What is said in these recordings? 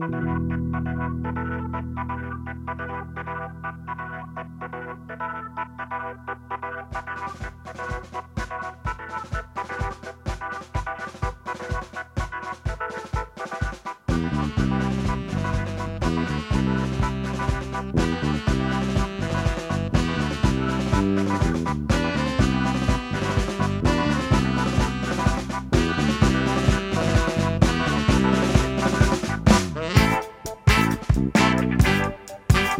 Thank you.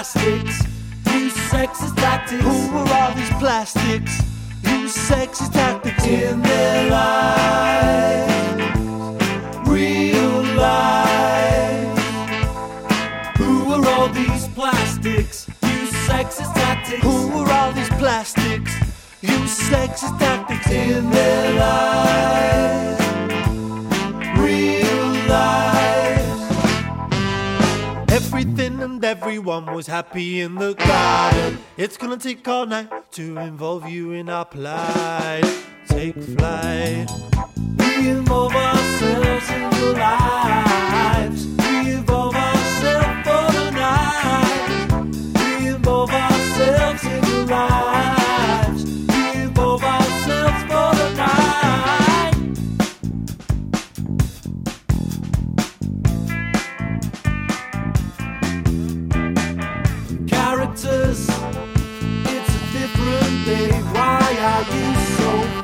plastics? Use sexist tactics. Who are all these plastics? Use sexist tactics in their lives, real life. Who are all these plastics? Use sexist tactics. Who are all these plastics? Use sexist tactics in their lives. everyone was happy in the garden. It's gonna take all night to involve you in our plight. Take flight, we involve ourselves.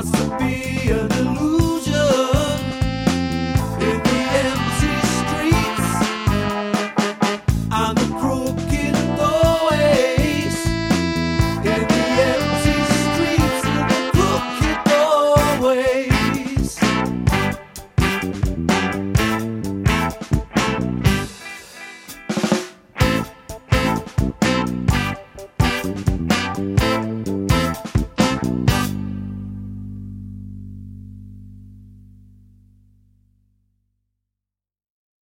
wants to be a delusion.